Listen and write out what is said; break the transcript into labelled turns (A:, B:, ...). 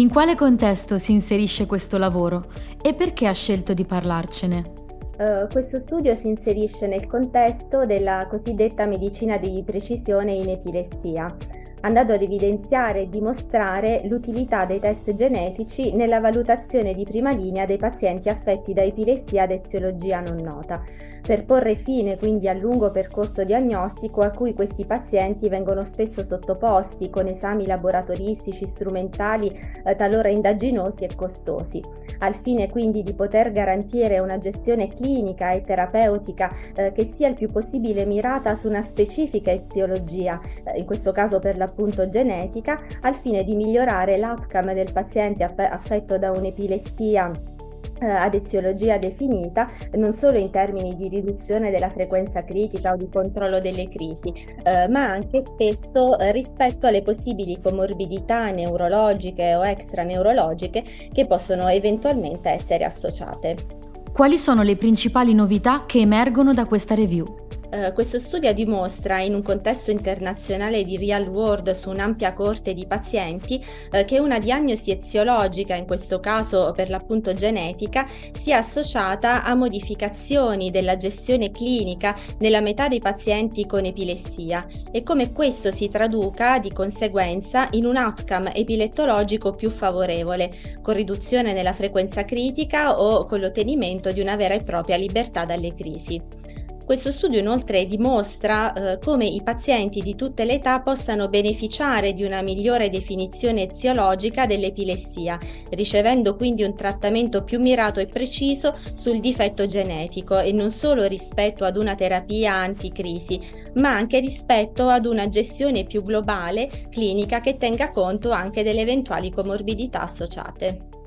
A: In quale contesto si inserisce questo lavoro e perché ha scelto di parlarcene?
B: Uh, questo studio si inserisce nel contesto della cosiddetta medicina di precisione in epilessia, andando ad evidenziare e dimostrare l'utilità dei test genetici nella valutazione di prima linea dei pazienti affetti da epilessia ad eziologia non nota, per porre fine quindi al lungo percorso diagnostico a cui questi pazienti vengono spesso sottoposti con esami laboratoristici, strumentali, eh, talora indaginosi e costosi, al fine quindi di poter garantire una gestione clinica e terapeutica eh, che sia il più possibile mirata su una specifica eziologia, eh, in questo caso per la appunto genetica al fine di migliorare l'outcome del paziente affetto da un'epilessia eh, ad eziologia definita, non solo in termini di riduzione della frequenza critica o di controllo delle crisi, eh, ma anche spesso eh, rispetto alle possibili comorbidità neurologiche o extraneurologiche che possono eventualmente essere associate.
A: Quali sono le principali novità che emergono da questa review?
B: Uh, questo studio dimostra in un contesto internazionale di real world su un'ampia corte di pazienti uh, che una diagnosi eziologica, in questo caso per l'appunto genetica, sia associata a modificazioni della gestione clinica nella metà dei pazienti con epilessia e come questo si traduca di conseguenza in un outcome epilettologico più favorevole, con riduzione nella frequenza critica o con l'ottenimento di una vera e propria libertà dalle crisi. Questo studio inoltre dimostra eh, come i pazienti di tutte le età possano beneficiare di una migliore definizione eziologica dell'epilessia, ricevendo quindi un trattamento più mirato e preciso sul difetto genetico e non solo rispetto ad una terapia anticrisi, ma anche rispetto ad una gestione più globale clinica che tenga conto anche delle eventuali comorbidità associate.